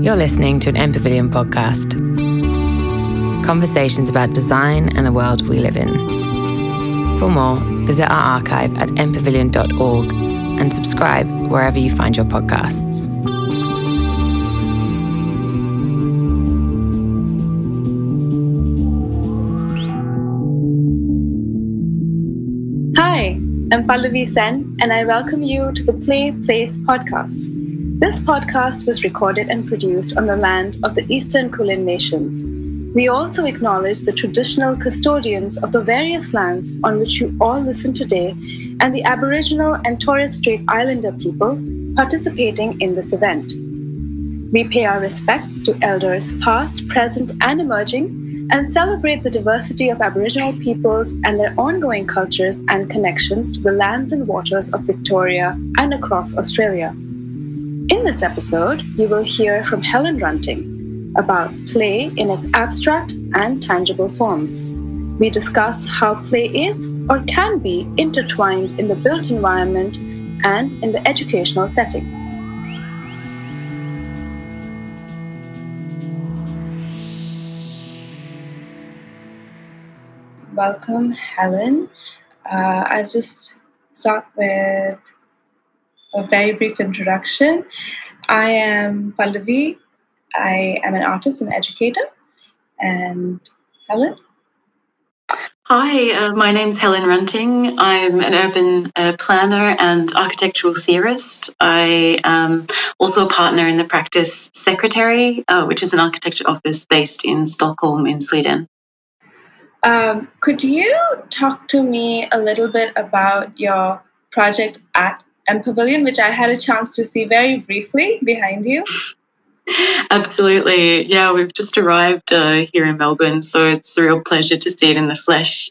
You're listening to an M Pavilion podcast. Conversations about design and the world we live in. For more, visit our archive at mpavilion.org and subscribe wherever you find your podcasts. Hi, I'm Pallavi Sen, and I welcome you to the Play Place podcast. This podcast was recorded and produced on the land of the Eastern Kulin Nations. We also acknowledge the traditional custodians of the various lands on which you all listen today and the Aboriginal and Torres Strait Islander people participating in this event. We pay our respects to elders past, present, and emerging and celebrate the diversity of Aboriginal peoples and their ongoing cultures and connections to the lands and waters of Victoria and across Australia. In this episode, you will hear from Helen Runting about play in its abstract and tangible forms. We discuss how play is or can be intertwined in the built environment and in the educational setting. welcome, Helen. Uh, I'll just start with a very brief introduction. I am Pallavi. I am an artist and educator. And Helen? Hi, uh, my name's Helen Runting. I'm an urban uh, planner and architectural theorist. I am also a partner in the practice secretary, uh, which is an architecture office based in Stockholm in Sweden. Um, could you talk to me a little bit about your project at M Pavilion, which I had a chance to see very briefly behind you? Absolutely. Yeah, we've just arrived uh, here in Melbourne, so it's a real pleasure to see it in the flesh.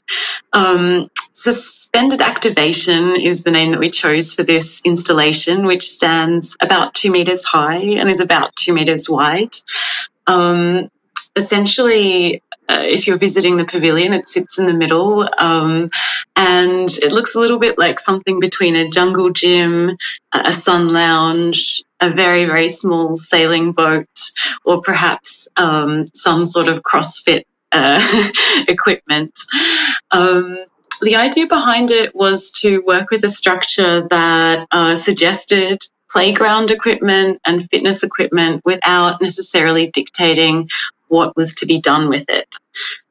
Um, Suspended Activation is the name that we chose for this installation, which stands about two metres high and is about two metres wide. Um, essentially, uh, if you're visiting the pavilion, it sits in the middle. Um, and it looks a little bit like something between a jungle gym, a sun lounge, a very, very small sailing boat, or perhaps um, some sort of CrossFit uh, equipment. Um, the idea behind it was to work with a structure that uh, suggested playground equipment and fitness equipment without necessarily dictating what was to be done with it.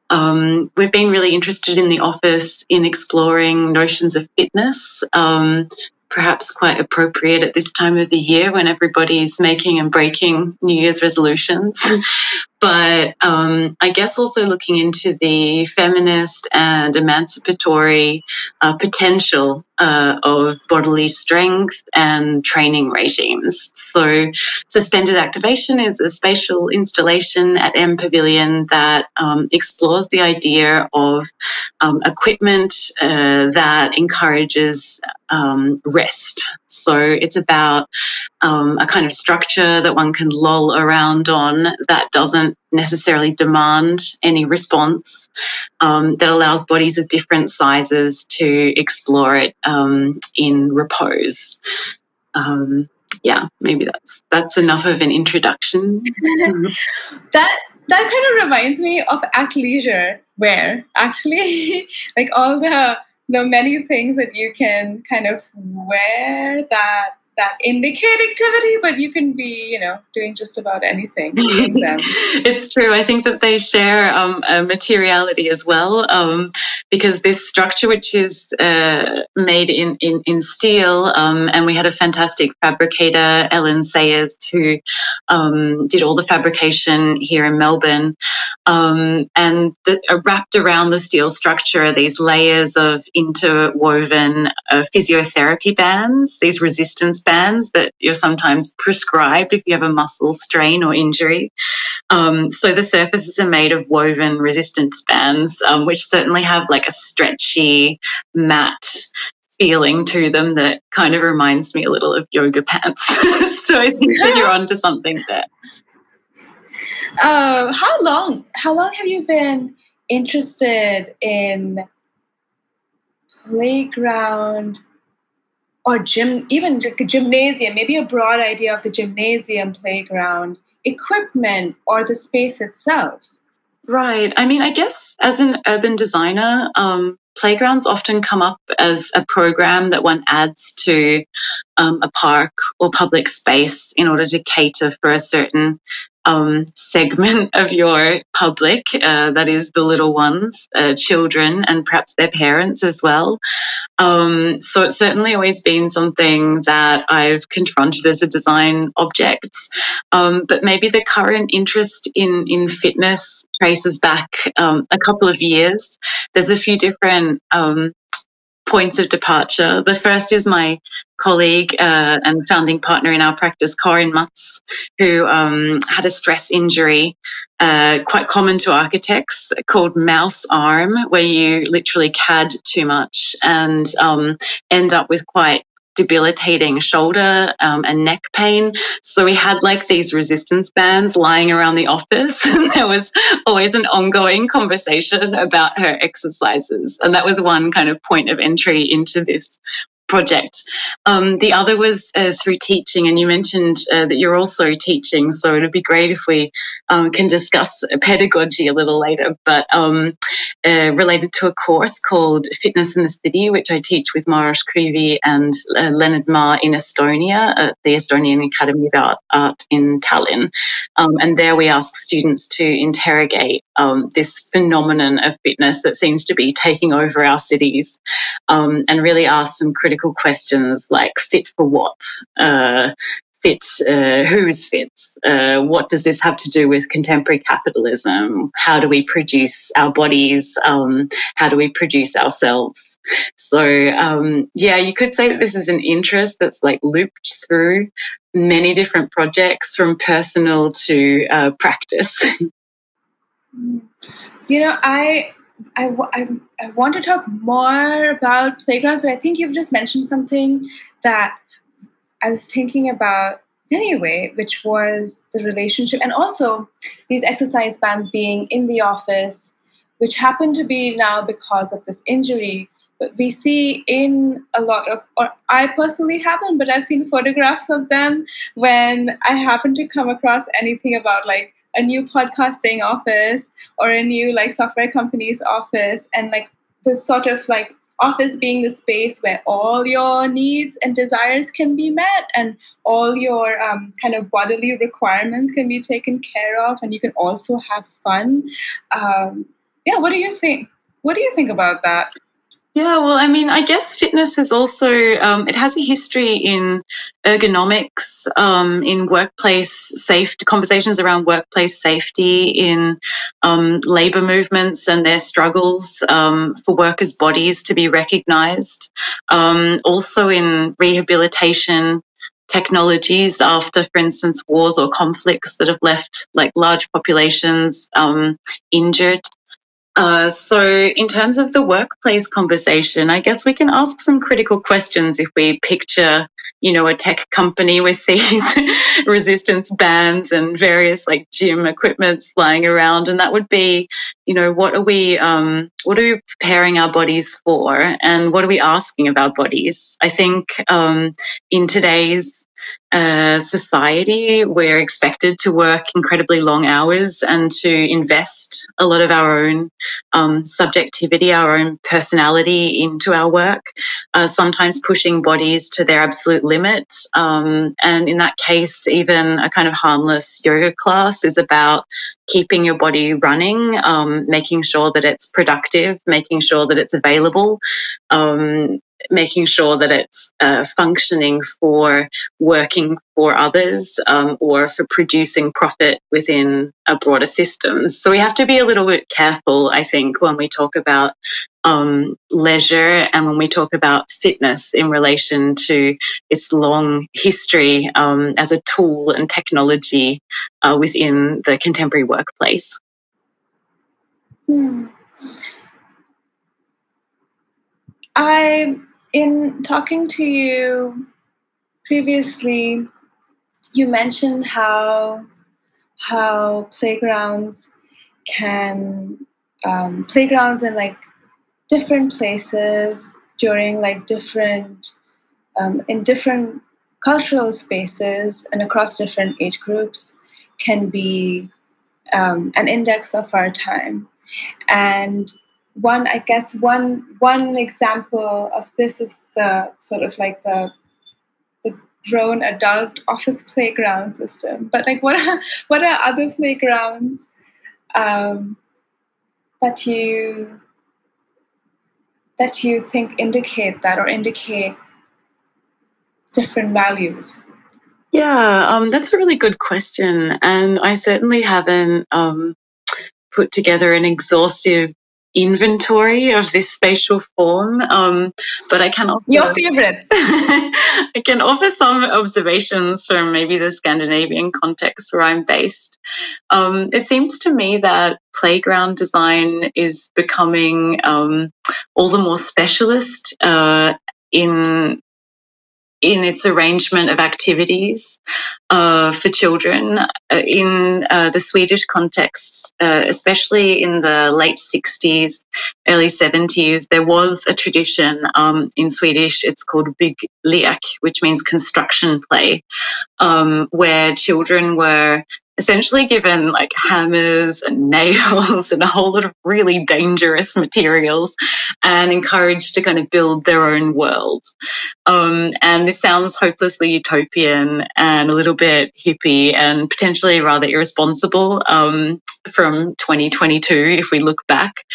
Um, we've been really interested in the office in exploring notions of fitness, um, perhaps quite appropriate at this time of the year when everybody's making and breaking New Year's resolutions. but um, I guess also looking into the feminist and emancipatory uh, potential uh, of bodily strength and training regimes. So, Suspended Activation is a spatial installation at M Pavilion that um, explores the idea of um, equipment uh, that encourages um, rest. So, it's about um, a kind of structure that one can loll around on that doesn't necessarily demand any response, um, that allows bodies of different sizes to explore it um, in repose. Um, yeah, maybe that's that's enough of an introduction. that that kind of reminds me of athleisure wear, actually, like all the the many things that you can kind of wear that that indicate activity, but you can be, you know, doing just about anything it's true. I think that they share um, a materiality as well, um, because this structure, which is uh, made in, in, in steel, um, and we had a fantastic fabricator, Ellen Sayers, who um, did all the fabrication here in Melbourne. Um, and the, uh, wrapped around the steel structure are these layers of interwoven uh, physiotherapy bands, these resistance bands that you're sometimes prescribed if you have a muscle strain or injury. Um, so the surfaces are made of woven resistance bands, um, which certainly have like a stretchy, matte feeling to them that kind of reminds me a little of yoga pants. so I think that you're onto something there. Uh, how long? How long have you been interested in playground or gym, even like a gymnasium, maybe a broad idea of the gymnasium, playground, equipment, or the space itself. Right. I mean, I guess as an urban designer, um, playgrounds often come up as a program that one adds to um, a park or public space in order to cater for a certain um, segment of your public, uh, that is the little ones, uh, children, and perhaps their parents as well. Um, so it's certainly always been something that I've confronted as a design object. Um, but maybe the current interest in, in fitness traces back um, a couple of years. There's a few different um, points of departure. The first is my colleague uh, and founding partner in our practice, Karin Matz, who um, had a stress injury, uh, quite common to architects, called mouse arm, where you literally CAD too much and um, end up with quite debilitating shoulder um, and neck pain. So we had like these resistance bands lying around the office, and there was always an ongoing conversation about her exercises. And that was one kind of point of entry into this project. Um, the other was uh, through teaching, and you mentioned uh, that you're also teaching. So it'd be great if we um, can discuss pedagogy a little later, but um, uh, related to a course called Fitness in the City, which I teach with Maros Krivy and uh, Leonard Ma in Estonia at the Estonian Academy of Art, Art in Tallinn. Um, and there we ask students to interrogate um, this phenomenon of fitness that seems to be taking over our cities um, and really ask some critical questions like fit for what? Uh, fit, uh, who's fit? Uh, what does this have to do with contemporary capitalism? How do we produce our bodies? Um, how do we produce ourselves? So, um, yeah, you could say that this is an interest that's like looped through many different projects from personal to uh, practice. You know, I, I, I, I want to talk more about playgrounds, but I think you've just mentioned something that I was thinking about anyway, which was the relationship and also these exercise bands being in the office, which happened to be now because of this injury. But we see in a lot of, or I personally haven't, but I've seen photographs of them when I happen to come across anything about like a new podcasting office or a new like software company's office and like the sort of like office being the space where all your needs and desires can be met and all your um, kind of bodily requirements can be taken care of and you can also have fun um, yeah what do you think? What do you think about that yeah, well, I mean, I guess fitness is also, um, it has a history in ergonomics, um, in workplace safety, conversations around workplace safety, in um, labor movements and their struggles um, for workers' bodies to be recognized. Um, also in rehabilitation technologies after, for instance, wars or conflicts that have left like large populations um, injured. Uh, so, in terms of the workplace conversation, I guess we can ask some critical questions if we picture, you know, a tech company with these resistance bands and various like gym equipments lying around, and that would be, you know, what are we, um, what are we preparing our bodies for, and what are we asking of our bodies? I think um, in today's uh, society, we're expected to work incredibly long hours and to invest a lot of our own um, subjectivity, our own personality into our work, uh, sometimes pushing bodies to their absolute limit. Um, and in that case, even a kind of harmless yoga class is about keeping your body running, um, making sure that it's productive, making sure that it's available, um, making sure that it's uh, functioning for working for others um, or for producing profit within a broader system. So we have to be a little bit careful, I think, when we talk about um, leisure and when we talk about fitness in relation to its long history um, as a tool and technology uh, within the contemporary workplace. Hmm. I in talking to you previously, you mentioned how how playgrounds can um, playgrounds in like different places during like different um, in different cultural spaces and across different age groups can be um, an index of our time. And one, I guess, one one example of this is the sort of like the the grown adult office playground system. But like, what are what are other playgrounds um, that you that you think indicate that or indicate different values? Yeah, um, that's a really good question. And I certainly haven't um, put together an exhaustive inventory of this spatial form. Um, but I can offer your favorites. I can offer some observations from maybe the Scandinavian context where I'm based. Um, it seems to me that playground design is becoming um, all the more specialist uh, in in its arrangement of activities uh, for children uh, in uh, the Swedish context, uh, especially in the late 60s, early 70s, there was a tradition um, in Swedish, it's called bygglek, which means construction play, um, where children were essentially given like hammers and nails and a whole lot of really dangerous materials and encouraged to kind of build their own world. Um, and this sounds hopelessly utopian and a little bit hippie and potentially rather irresponsible um, from 2022 if we look back.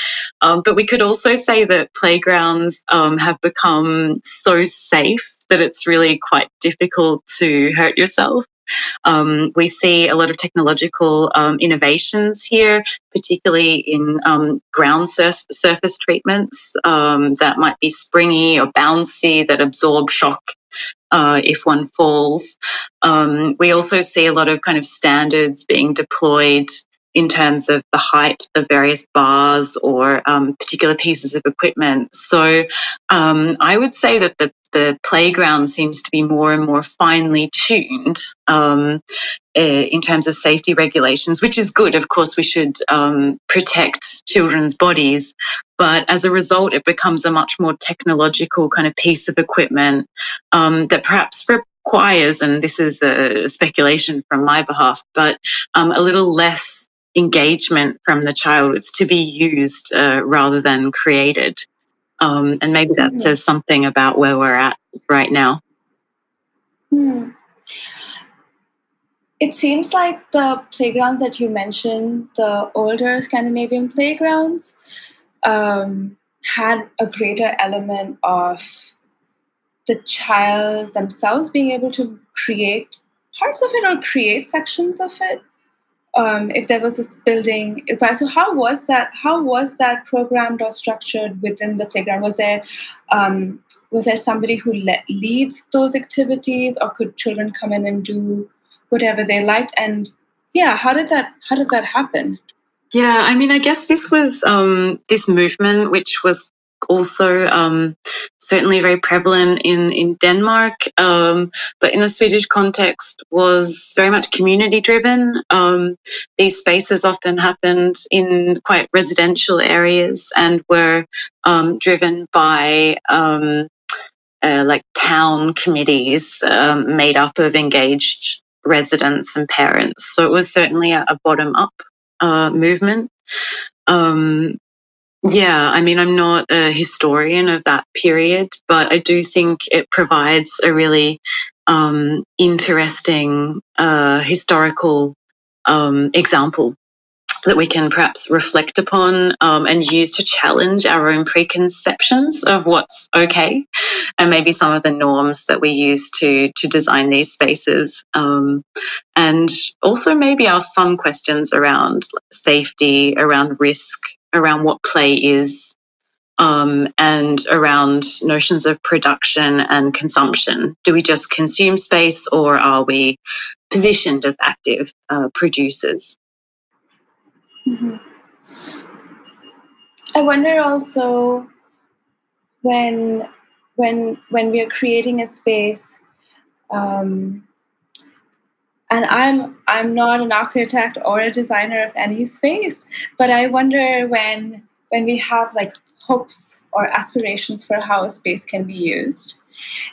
Um, but we could also say that playgrounds um, have become so safe that it's really quite difficult to hurt yourself. Um, we see a lot of technological um, innovations here, particularly in um, ground surf- surface treatments um, that might be springy or bouncy that absorb shock uh, if one falls. Um, we also see a lot of kind of standards being deployed in terms of the height of various bars or um, particular pieces of equipment. So um, I would say that the, the playground seems to be more and more finely tuned um, eh, in terms of safety regulations, which is good. Of course, we should um, protect children's bodies. But as a result, it becomes a much more technological kind of piece of equipment um, that perhaps requires, and this is a speculation from my behalf, but um, a little less engagement from the child. It's to be used uh, rather than created. Um, and maybe that mm. says something about where we're at right now. Hmm. It seems like the playgrounds that you mentioned, the older Scandinavian playgrounds, um, had a greater element of the child themselves being able to create parts of it or create sections of it um, if there was this building if I, so how was that how was that programmed or structured within the playground? Was there um, was there somebody who le- leads those activities or could children come in and do whatever they liked? And yeah how did that how did that happen? Yeah, I mean, I guess this was um, this movement, which was also um, certainly very prevalent in in Denmark, um, but in the Swedish context was very much community driven. Um, these spaces often happened in quite residential areas and were um, driven by. Um, uh, like town committees um, made up of engaged residents and parents. So it was certainly a, a bottom up uh, movement. Um, yeah, I mean, I'm not a historian of that period, but I do think it provides a really um, interesting uh, historical um, example that we can perhaps reflect upon um, and use to challenge our own preconceptions of what's okay and maybe some of the norms that we use to to design these spaces um, and also maybe ask some questions around safety around risk around what play is um, and around notions of production and consumption. Do we just consume space or are we positioned as active uh, producers? Mm-hmm. I wonder also when when when we are creating a space um, and i'm i'm not an architect or a designer of any space but i wonder when when we have like hopes or aspirations for how a space can be used.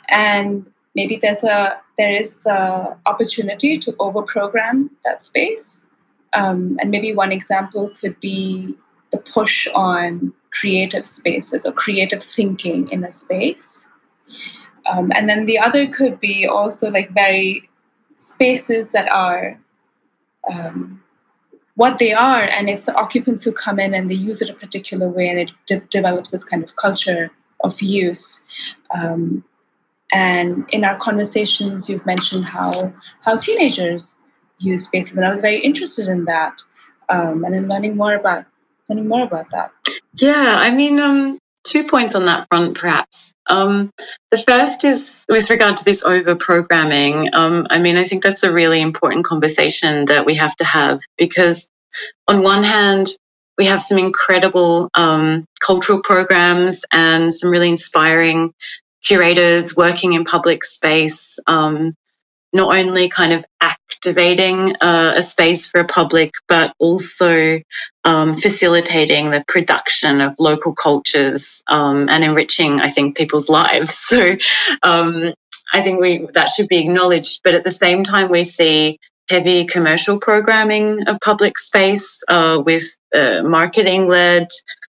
And maybe there's a there is a opportunity to overprogram that space. Um, and maybe one example could be the push on creative spaces or creative thinking in a space. Um, and then the other could be also like very spaces that are um, what they are, and it's the occupants who come in and they use it a particular way, and it de- develops this kind of culture of use. Um, and in our conversations, you've mentioned how how teenagers use spaces, and I was very interested in that, um, and in learning more about learning more about that. Yeah, I mean, um, two points on that front, perhaps. Um, the first is with regard to this over programming. Um, I mean, I think that's a really important conversation that we have to have because, on one hand, we have some incredible um, cultural programs and some really inspiring curators working in public space um, not only kind of activating uh, a space for a public, but also um, facilitating the production of local cultures um, and enriching, I think, people's lives. So um, I think we that should be acknowledged. But at the same time, we see heavy commercial programming of public space uh, with uh, marketing-led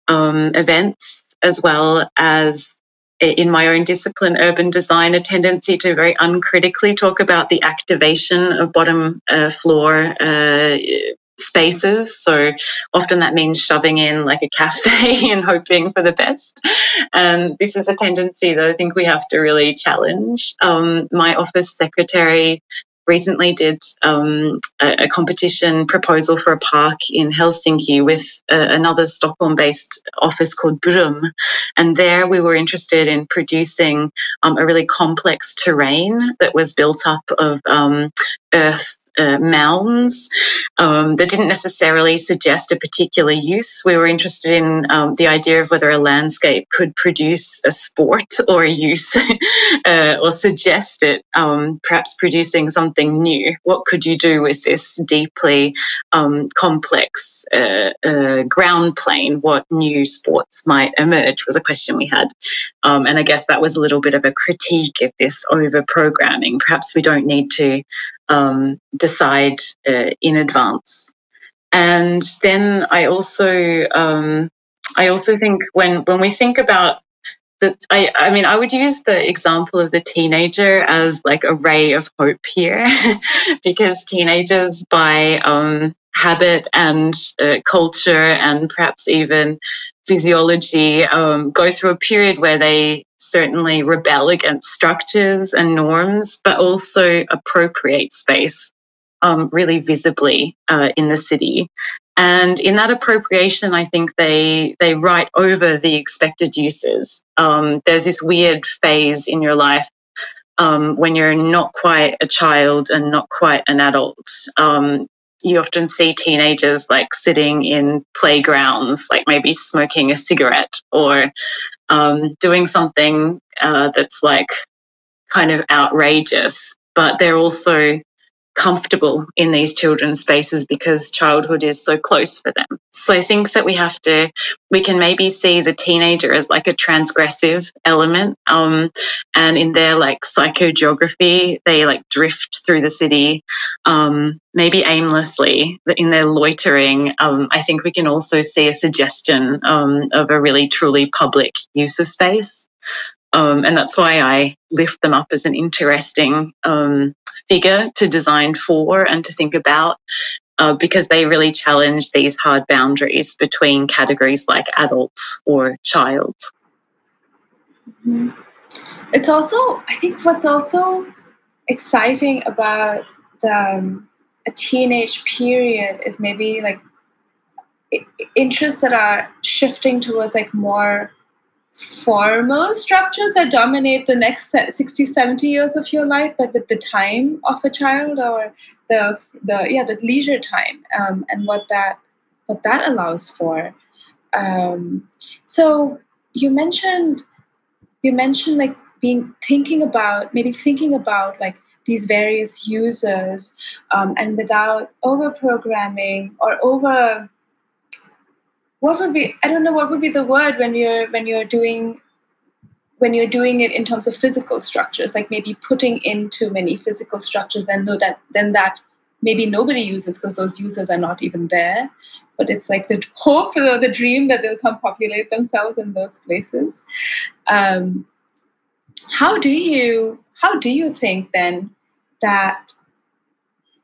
um, events, as well as in my own discipline, urban design, a tendency to very uncritically talk about the activation of bottom uh, floor uh, spaces. So often that means shoving in like a cafe and hoping for the best. And this is a tendency that I think we have to really challenge. Um, my office secretary recently did um, a, a, competition proposal for a park in Helsinki with uh, another Stockholm based office called Brum. And there we were interested in producing um, a really complex terrain that was built up of um, earth uh, mounds um, that didn't necessarily suggest a particular use. We were interested in um, the idea of whether a landscape could produce a sport or a use uh, or suggest it, um, perhaps producing something new. What could you do with this deeply um, complex uh, uh, ground plane? What new sports might emerge was a question we had. Um, and I guess that was a little bit of a critique of this over programming. Perhaps we don't need to um, decide uh, in advance. And then I also um, I also think when when we think about that I, I mean I would use the example of the teenager as like a ray of hope here because teenagers by um, habit and uh, culture and perhaps even physiology um, go through a period where they certainly rebel against structures and norms, but also appropriate space um, really visibly uh, in the city. And in that appropriation, I think they they write over the expected uses. Um, there's this weird phase in your life um, when you're not quite a child and not quite an adult. Um, you often see teenagers like sitting in playgrounds, like maybe smoking a cigarette or um, doing something uh, that's like kind of outrageous, but they're also comfortable in these children's spaces because childhood is so close for them. So I think that we have to, we can maybe see the teenager as like a transgressive element. Um, and in their like psychogeography, they like drift through the city, um, maybe aimlessly in their loitering. Um, I think we can also see a suggestion um, of a really truly public use of space. Um, and that's why I lift them up as an interesting um, figure to design for and to think about uh, because they really challenge these hard boundaries between categories like adult or child. Mm-hmm. It's also, I think, what's also exciting about the, um, a teenage period is maybe like interests that are shifting towards like more formal structures that dominate the next 60 70 years of your life but with the time of a child or the the yeah the leisure time um, and what that what that allows for. Um, so you mentioned you mentioned like being thinking about maybe thinking about like these various users um, and without over programming or over what would be i don't know what would be the word when you're when you're doing when you're doing it in terms of physical structures, like maybe putting in too many physical structures, and know that then that maybe nobody uses because those users are not even there. But it's like the hope or the dream that they'll come populate themselves in those places. Um, how do you how do you think then that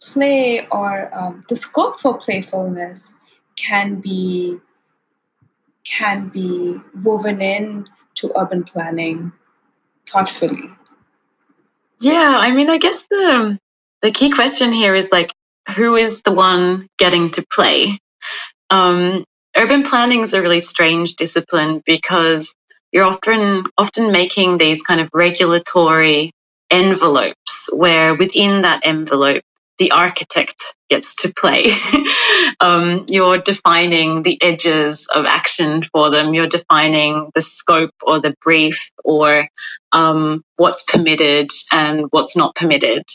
play or um, the scope for playfulness can be can be woven in to urban planning thoughtfully. Yeah i mean i guess the the key question here is like who is the one getting to play? Um, urban planning is a really strange discipline because you're often often making these kind of regulatory envelopes where within that envelope the architect gets to play. um, you're defining the edges of action for them. You're defining the scope or the brief or um, what's permitted and what's not permitted.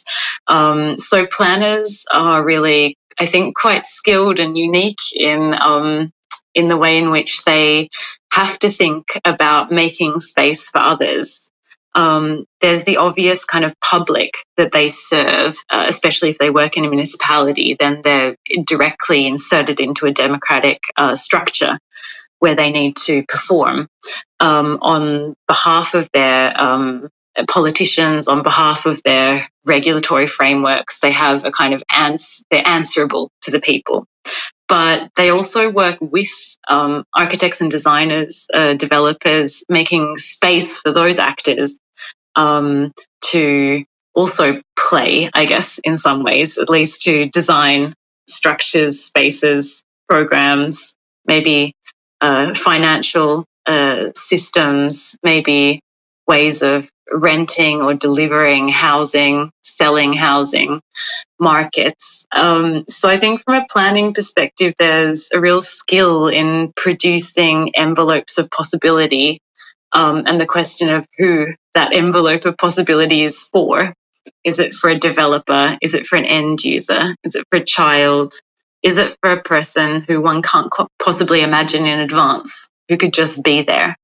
Um, so planners are really, I think, quite skilled and unique in um, in the way in which they have to think about making space for others um, there's the obvious kind of public that they serve, uh, especially if they work in a municipality, then they're directly inserted into a democratic uh, structure where they need to perform um, on behalf of their um, politicians, on behalf of their regulatory frameworks. They have a kind of ans- they're answerable to the people but they also work with um, architects and designers, uh, developers, making space for those actors um, to also play, I guess, in some ways, at least to design structures, spaces, programs, maybe uh, financial uh, systems, maybe ways of renting or delivering housing, selling housing, markets. Um, so I think from a planning perspective, there's a real skill in producing envelopes of possibility um, and the question of who that envelope of possibility is for. Is it for a developer? Is it for an end user? Is it for a child? Is it for a person who one can't possibly imagine in advance, who could just be there?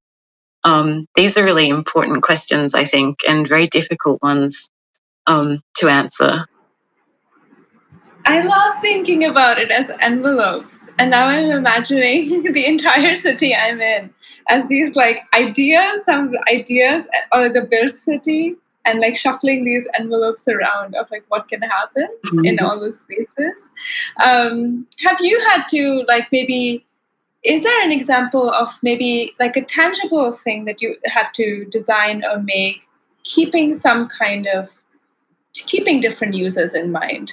Um, these are really important questions, I think, and very difficult ones um, to answer. I love thinking about it as envelopes. And now I'm imagining the entire city I'm in as these like ideas, some ideas, or the built city, and like shuffling these envelopes around of like what can happen mm-hmm. in all those spaces. Um, have you had to like maybe? Is there an example of maybe like a tangible thing that you had to design or make, keeping some kind of keeping different users in mind?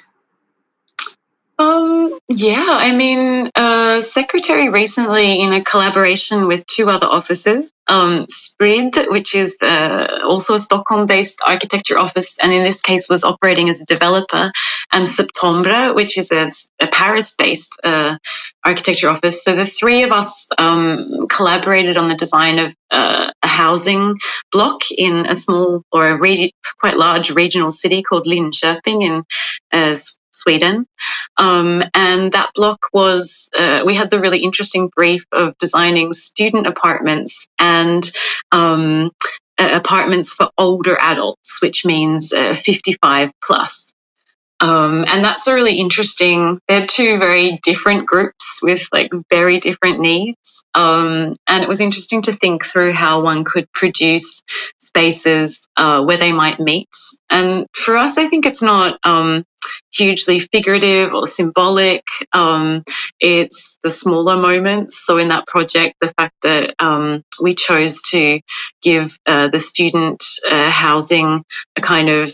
Um, yeah, I mean, uh, Secretary recently, in a collaboration with two other offices, um, Sprid, which is uh, also a Stockholm-based architecture office, and in this case was operating as a developer, and Septembre, which is a, a Paris-based uh, architecture office. So the three of us um, collaborated on the design of uh, a housing block in a small or a quite large regional city called Linköping in uh, Sweden. Um, and that block was, uh, we had the really interesting brief of designing student apartments and um, apartments for older adults, which means uh, 55 plus. Um, and that's a really interesting. They're two very different groups with like very different needs. Um, and it was interesting to think through how one could produce spaces uh, where they might meet. And for us, I think it's not um, hugely figurative or symbolic. Um, it's the smaller moments. So in that project, the fact that um, we chose to give uh, the student uh, housing a kind of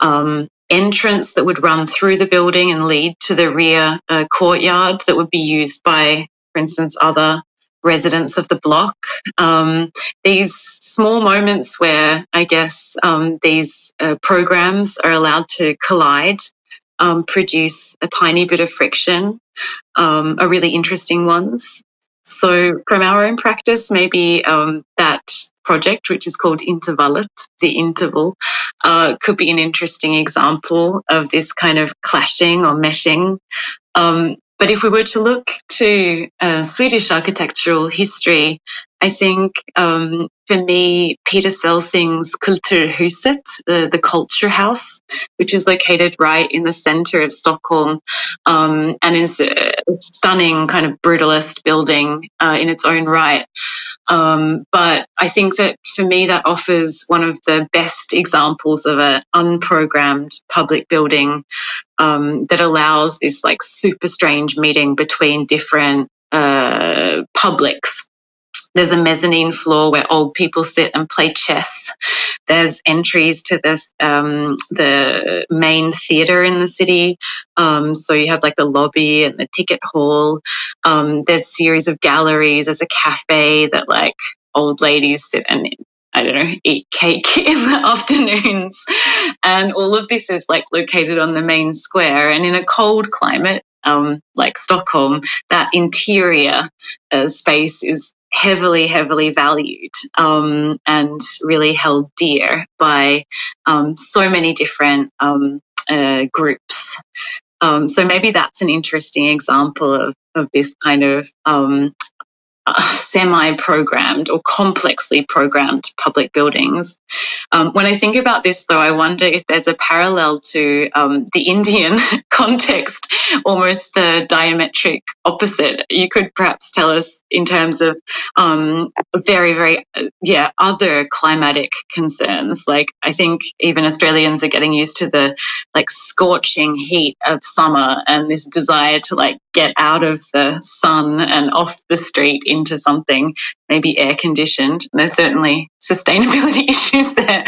um, entrance that would run through the building and lead to the rear uh, courtyard that would be used by, for instance, other residents of the block. Um, these small moments where I guess um, these uh, programs are allowed to collide um, produce a tiny bit of friction um, are really interesting ones. So, from our own practice, maybe um, that project, which is called Intervallet, the interval, uh, could be an interesting example of this kind of clashing or meshing. Um, but if we were to look to uh, Swedish architectural history, I think um, for me, Peter Celsing's Kulturhuset, the, the culture house, which is located right in the center of Stockholm um, and is a stunning kind of brutalist building uh, in its own right. Um, but I think that for me, that offers one of the best examples of an unprogrammed public building um, that allows this like super strange meeting between different uh, publics there's a mezzanine floor where old people sit and play chess. There's entries to this um, the main theatre in the city. Um, so you have like the lobby and the ticket hall. Um, there's a series of galleries. There's a cafe that like old ladies sit and I don't know, eat cake in the afternoons. And all of this is like located on the main square. And in a cold climate, um, like Stockholm, that interior uh, space is heavily, heavily valued um, and really held dear by um, so many different um, uh, groups. Um, so maybe that's an interesting example of, of this kind of um, semi programmed or complexly programmed public buildings. Um, when I think about this, though, I wonder if there's a parallel to um, the Indian context, almost the diametric opposite. You could perhaps tell us in terms of um, very, very, yeah, other climatic concerns. Like, I think even Australians are getting used to the like scorching heat of summer and this desire to like get out of the sun and off the street into something maybe air conditioned. There's certainly sustainability issues there,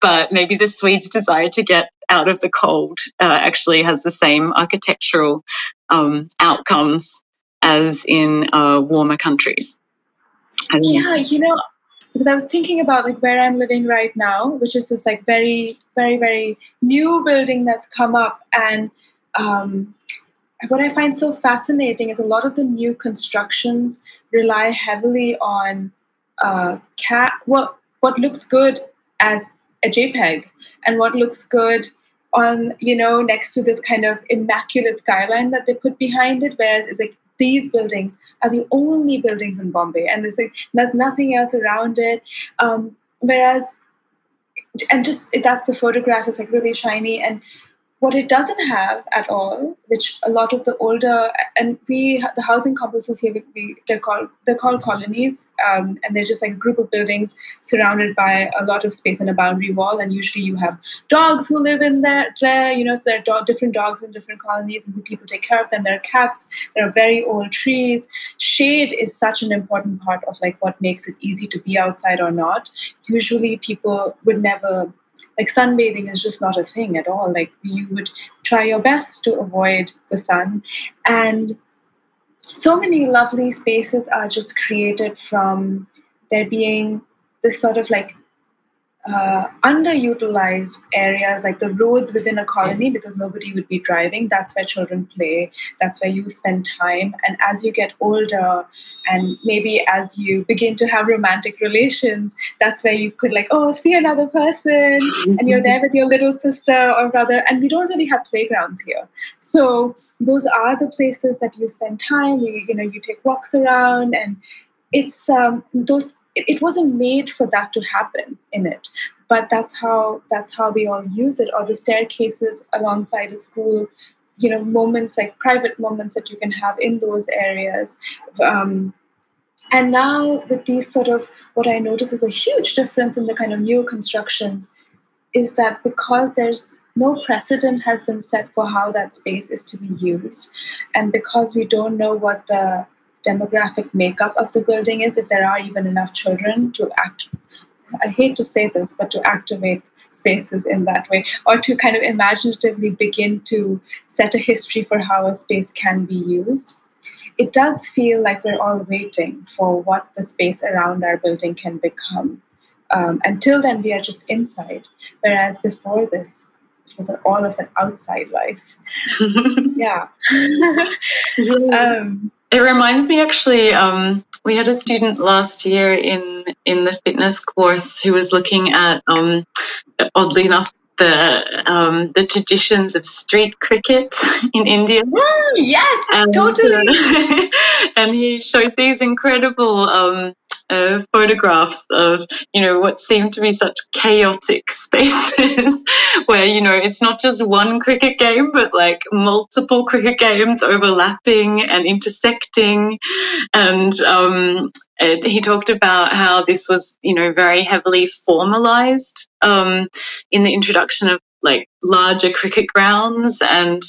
but maybe the Swedes' desire to get out of the cold uh, actually has the same architectural um, outcomes as in uh, warmer countries. Yeah, you know, because I was thinking about like where I'm living right now, which is this like very, very, very new building that's come up, and um, what I find so fascinating is a lot of the new constructions rely heavily on uh, cat what what looks good as a JPEG and what looks good on you know next to this kind of immaculate skyline that they put behind it. Whereas it's like these buildings are the only buildings in Bombay, and there's like there's nothing else around it. Um, whereas and just that's the photograph is like really shiny and what it doesn't have at all, which a lot of the older and we the housing complexes here we, they're called they're called colonies, um, and they're just like a group of buildings surrounded by a lot of space and a boundary wall. And usually you have dogs who live in there. There, you know, so there are different dogs in different colonies, and people take care of them. There are cats. There are very old trees. Shade is such an important part of like what makes it easy to be outside or not. Usually people would never like sunbathing is just not a thing at all. Like you would try your best to avoid the sun. And so many lovely spaces are just created from there being this sort of like uh, underutilized areas like the roads within a colony because nobody would be driving. That's where children play. That's where you spend time. And as you get older, and maybe as you begin to have romantic relations, that's where you could like, oh, see another person, and you're there with your little sister or brother. And we don't really have playgrounds here, so those are the places that you spend time. You you know you take walks around, and it's um, those it wasn't made for that to happen in it. But that's how that's how we all use it or the staircases alongside a school you know moments like private moments that you can have in those areas. Um, and now with these sort of what i notice is a huge difference in the kind of new constructions is that because there's no precedent has been set for how that space is to be used and because we don't know what the demographic makeup of the building is, if there are even enough children to act. I hate to say this, but to activate spaces in that way, or to kind of imaginatively begin to set a history for how a space can be used. It does feel like we're all waiting for what the space around our building can become. Um, until then, we are just inside. Whereas before this, it was all of an outside life. yeah. um, it reminds me actually, um, we had a student last year in in the fitness course who was looking at, um, oddly enough, the um, the traditions of street cricket in India. Mm, yes, and, totally. Uh, and he showed these incredible um, uh, photographs of you know what seemed to be such chaotic spaces where you know it's not just one cricket game but like multiple cricket games overlapping and intersecting and um, he talked about how this was you know very heavily formalized um, in the introduction of like larger cricket grounds and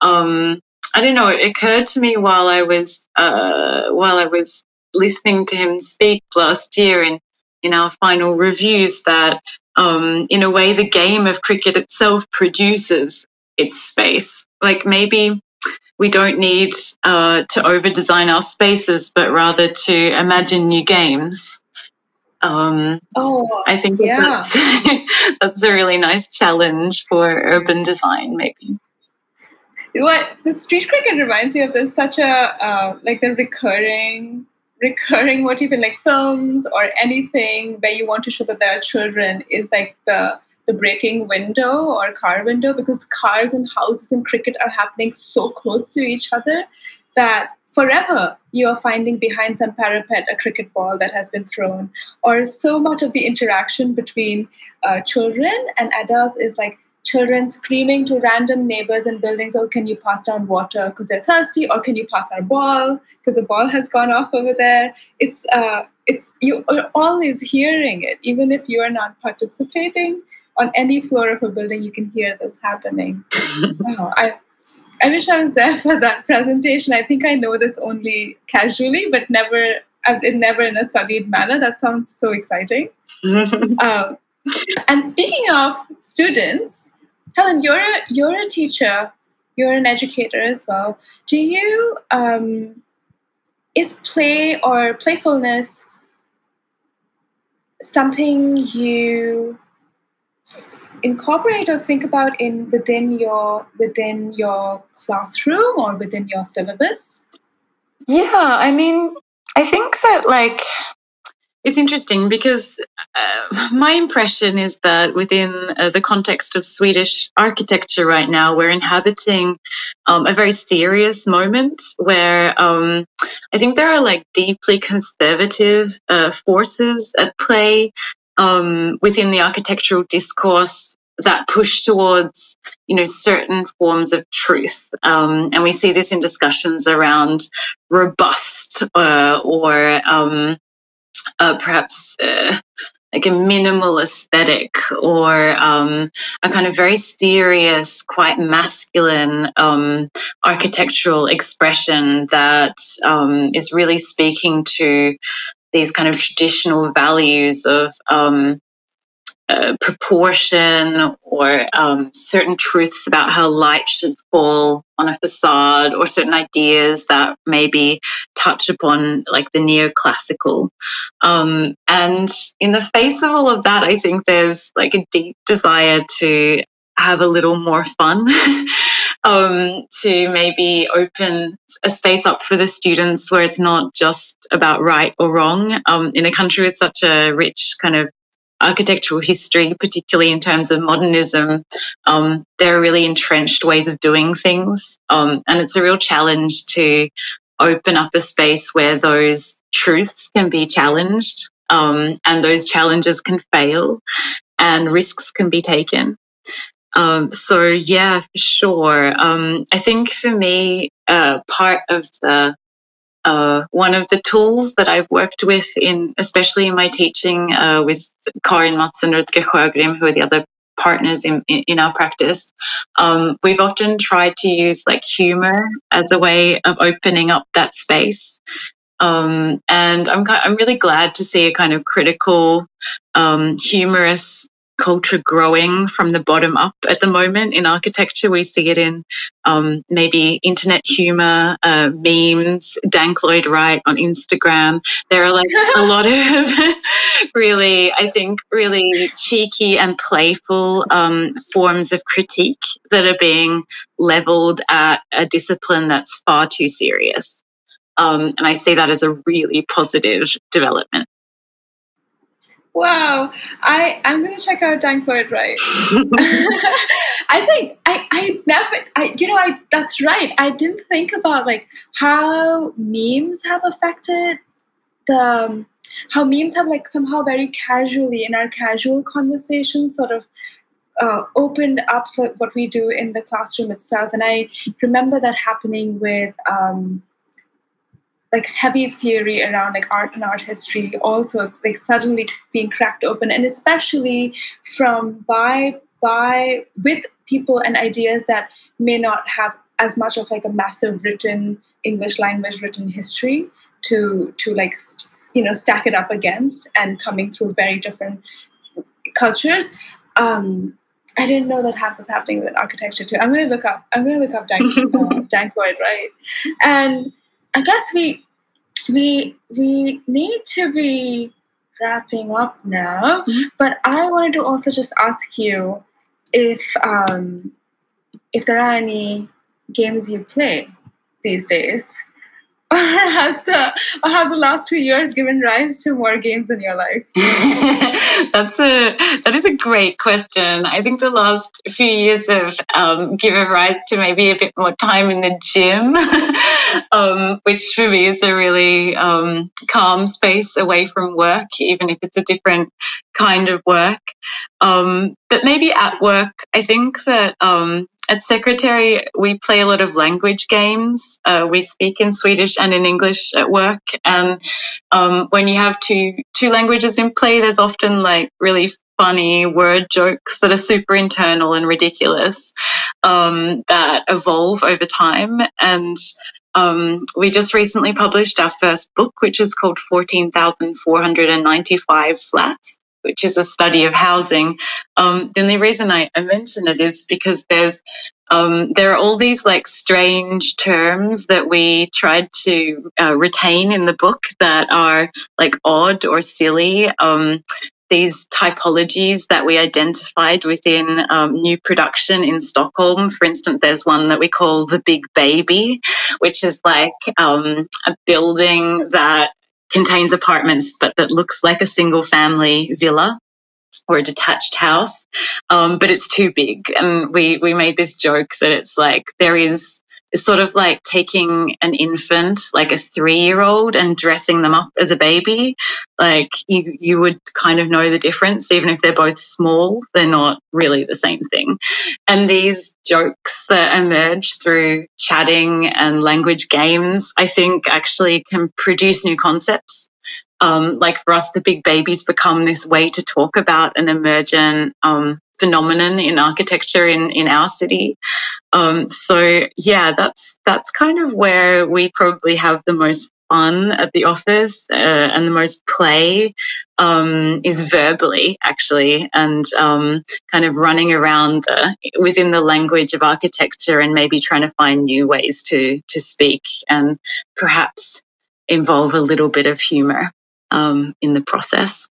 um, I don't know. It occurred to me while I was uh, while I was listening to him speak last year in in our final reviews that um, in a way the game of cricket itself produces its space. Like maybe we don't need uh, to over design our spaces, but rather to imagine new games. Um, oh, I think yeah. that's, that's a really nice challenge for urban design, maybe what the street cricket reminds me of there's such a uh, like the recurring recurring motif in like films or anything where you want to show that there are children is like the the breaking window or car window because cars and houses in cricket are happening so close to each other that forever you are finding behind some parapet a cricket ball that has been thrown or so much of the interaction between uh, children and adults is like children screaming to random neighbors and buildings, oh, can you pass down water because they're thirsty? Or can you pass our ball because the ball has gone off over there? It's, uh, it's, you are always hearing it, even if you are not participating on any floor of a building, you can hear this happening. wow, I, I wish I was there for that presentation. I think I know this only casually, but never, never in a studied manner. That sounds so exciting. um, and speaking of students, Helen, you're a, you're a teacher, you're an educator as well. Do you um, is play or playfulness something you incorporate or think about in within your within your classroom or within your syllabus? Yeah, I mean, I think that like it's interesting because uh, my impression is that within uh, the context of Swedish architecture right now, we're inhabiting um, a very serious moment where um, I think there are like deeply conservative uh, forces at play um, within the architectural discourse that push towards you know certain forms of truth. Um, and we see this in discussions around robust uh, or um, uh, perhaps uh, like a minimal aesthetic or um, a kind of very serious, quite masculine um, architectural expression that um, is really speaking to these kind of traditional values of um, proportion or um, certain truths about how light should fall on a facade or certain ideas that maybe touch upon like the neoclassical. Um, and in the face of all of that, I think there's like a deep desire to have a little more fun. um, to maybe open a space up for the students where it's not just about right or wrong. Um, in a country with such a rich kind of architectural history, particularly in terms of modernism, um, there are really entrenched ways of doing things. Um, and it's a real challenge to open up a space where those truths can be challenged um, and those challenges can fail and risks can be taken. Um, so, yeah, for sure. Um, I think for me, uh, part of the uh, one of the tools that I've worked with in, especially in my teaching uh, with Karin Matz and Rutger who are the other partners in, in, in our practice, um, we've often tried to use like humor as a way of opening up that space. Um, and I'm, I'm really glad to see a kind of critical, um, humorous culture growing from the bottom up at the moment in architecture. We see it in um, maybe internet humor, uh, memes, Dank Lloyd Wright on Instagram. There are like a lot of really, I think, really cheeky and playful um, forms of critique that are being leveled at a discipline that's far too serious. Um, and I see that as a really positive development. Wow, I I'm gonna check out Dank Lloyd Wright. I think I I never I you know I that's right. I didn't think about like how memes have affected the um, how memes have like somehow very casually in our casual conversations sort of uh, opened up what we do in the classroom itself. And I remember that happening with um, like heavy theory around like art and art history. Also, it's like suddenly being cracked open, and especially from by by with people and ideas that may not have as much of like a massive written English language written history to to like you know stack it up against and coming through very different cultures. Um, I didn't know that was happening with architecture too. I'm going to look up. I'm going to look up Dank, uh, Dankoid, right? And I guess we we we need to be wrapping up now. Mm-hmm. But I wanted to also just ask you if um, if there are any games you play these days has the or have the last two years given rise to more games in your life? That's a that is a great question. I think the last few years have um, given rise to maybe a bit more time in the gym, um, which for me is a really um, calm space away from work, even if it's a different kind of work. Um, but maybe at work, I think that um, at Secretary, we play a lot of language games. Uh, we speak in Swedish and in English at work. And um, when you have two two languages in play, there's often like really funny word jokes that are super internal and ridiculous um, that evolve over time. And um, we just recently published our first book, which is called 14,495 Flats which is a study of housing. Um, the only reason I, I mention it is because there's um, there are all these like strange terms that we tried to uh, retain in the book that are like odd or silly. Um, these typologies that we identified within um, new production in Stockholm. For instance, there's one that we call the Big Baby, which is like um, a building that contains apartments, but that looks like a single family villa or a detached house, um, but it's too big. And we we made this joke that it's like there is it's sort of like taking an infant, like a three year old, and dressing them up as a baby. Like you, you would kind of know the difference, even if they're both small, they're not really the same thing. And these jokes that emerge through chatting and language games, I think actually can produce new concepts. Um, like for us, the big babies become this way to talk about an emergent um, phenomenon in architecture in, in our city. Um, so yeah, that's that's kind of where we probably have the most fun at the office uh, and the most play um, is verbally actually and um, kind of running around uh, within the language of architecture and maybe trying to find new ways to to speak and perhaps involve a little bit of humor um, in the process.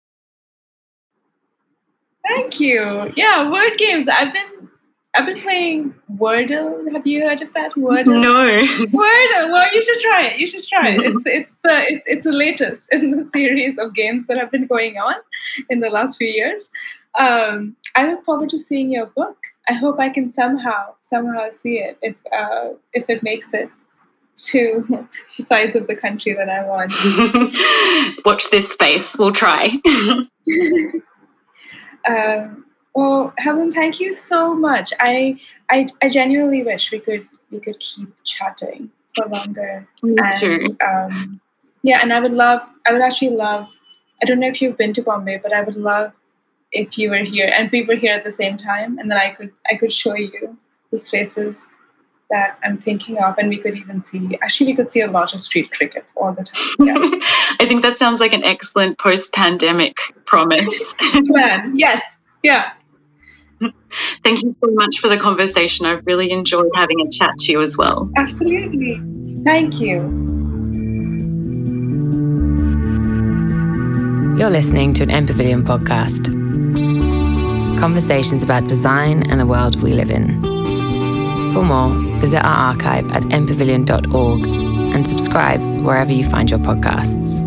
Thank you. Yeah, word games. I've been I've been playing Wordle. Have you heard of that? Wordle. No. Wordle. Well, you should try it. You should try it. It's it's the it's it's the latest in the series of games that have been going on in the last few years. Um, I look forward to seeing your book. I hope I can somehow somehow see it if uh, if it makes it to the sides of the country that I want. Watch this space. We'll try. Um, well, Helen, thank you so much. I, I, I genuinely wish we could we could keep chatting for longer. Me too. Um, yeah, and I would love. I would actually love. I don't know if you've been to Bombay, but I would love if you were here and we were here at the same time, and then I could I could show you the spaces that I'm thinking of, and we could even see. Actually, we could see a lot of street cricket all the time. Yeah. I think that sounds like an excellent post-pandemic promise. Plan. Yes. Yeah. Thank you so much for the conversation. I've really enjoyed having a chat to you as well. Absolutely. Thank you. You're listening to an MPavilion podcast. Conversations about design and the world we live in. For more, visit our archive at mpavilion.org and subscribe wherever you find your podcasts.